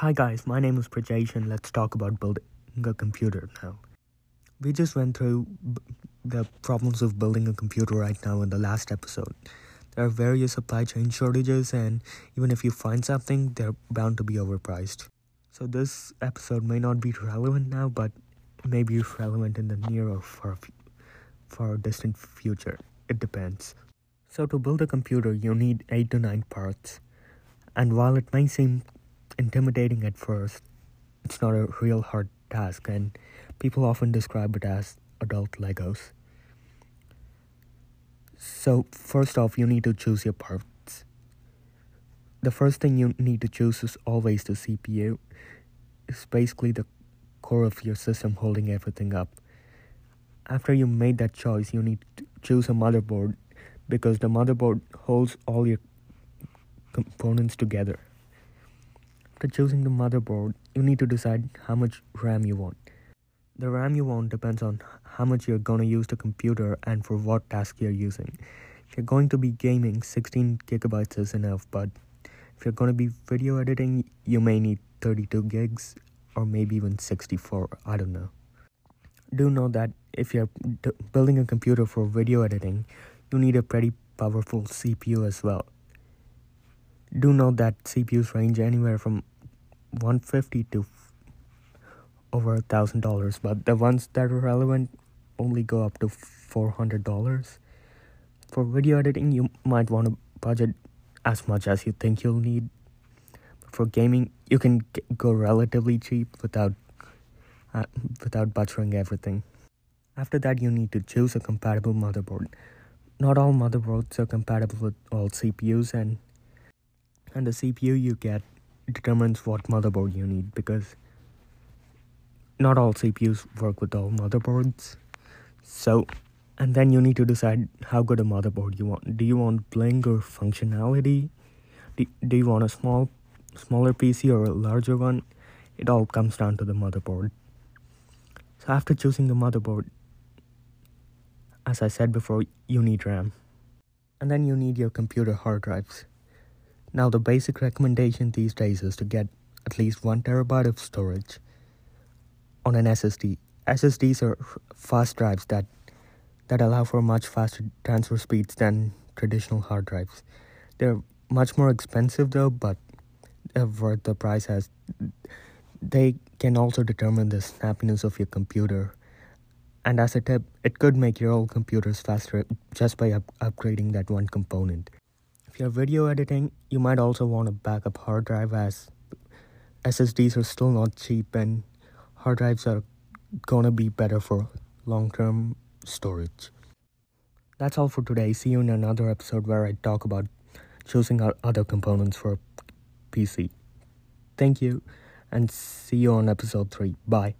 Hi guys, my name is Prajesh and let's talk about building a computer now. We just went through b- the problems of building a computer right now in the last episode. There are various supply chain shortages and even if you find something, they're bound to be overpriced. So this episode may not be relevant now, but may be relevant in the near or far, far distant future. It depends. So to build a computer, you need 8 to 9 parts. And while it may seem intimidating at first, it's not a real hard task, and people often describe it as adult Legos. So, first off, you need to choose your parts. The first thing you need to choose is always the CPU. It's basically the core of your system holding everything up. After you made that choice, you need to choose a motherboard because the motherboard holds all your components together. After choosing the motherboard, you need to decide how much RAM you want. The RAM you want depends on how much you're to use the computer and for what task you're using. If you're going to be gaming, 16 gigabytes is enough, but if you're to be video editing, you may need 32 gigs or maybe even 64, I don't know. Do know that if you're d- building a computer for video editing, you need a pretty powerful CPU as well. Do know that CPUs range anywhere from 150 to over a thousand dollars, but the ones that are relevant only go up to four hundred dollars. For video editing, you might want to budget as much as you think you'll need. For gaming, you can go relatively cheap without uh, without butchering everything. After that, you need to choose a compatible motherboard. Not all motherboards are compatible with all CPUs, and and the CPU you get determines what motherboard you need because not all CPUs work with all motherboards. So, and then you need to decide how good a motherboard you want. Do you want bling or functionality? Do, do you want a small, smaller PC or a larger one? It all comes down to the motherboard. So after choosing the motherboard, as I said before, you need RAM. And then you need your computer hard drives. Now, the basic recommendation these days is to get at least 1 terabyte of storage on an SSD. SSDs are fast drives that, that allow for much faster transfer speeds than traditional hard drives. They're much more expensive though, but they're worth the price as they can also determine the snappiness of your computer. And as a tip, it could make your old computers faster just by up- upgrading that one component. If video editing, you might also want a backup hard drive as SSDs are still not cheap and hard drives are gonna be better for long term storage. That's all for today. See you in another episode where I talk about choosing other components for PC. Thank you and see you on episode 3. Bye.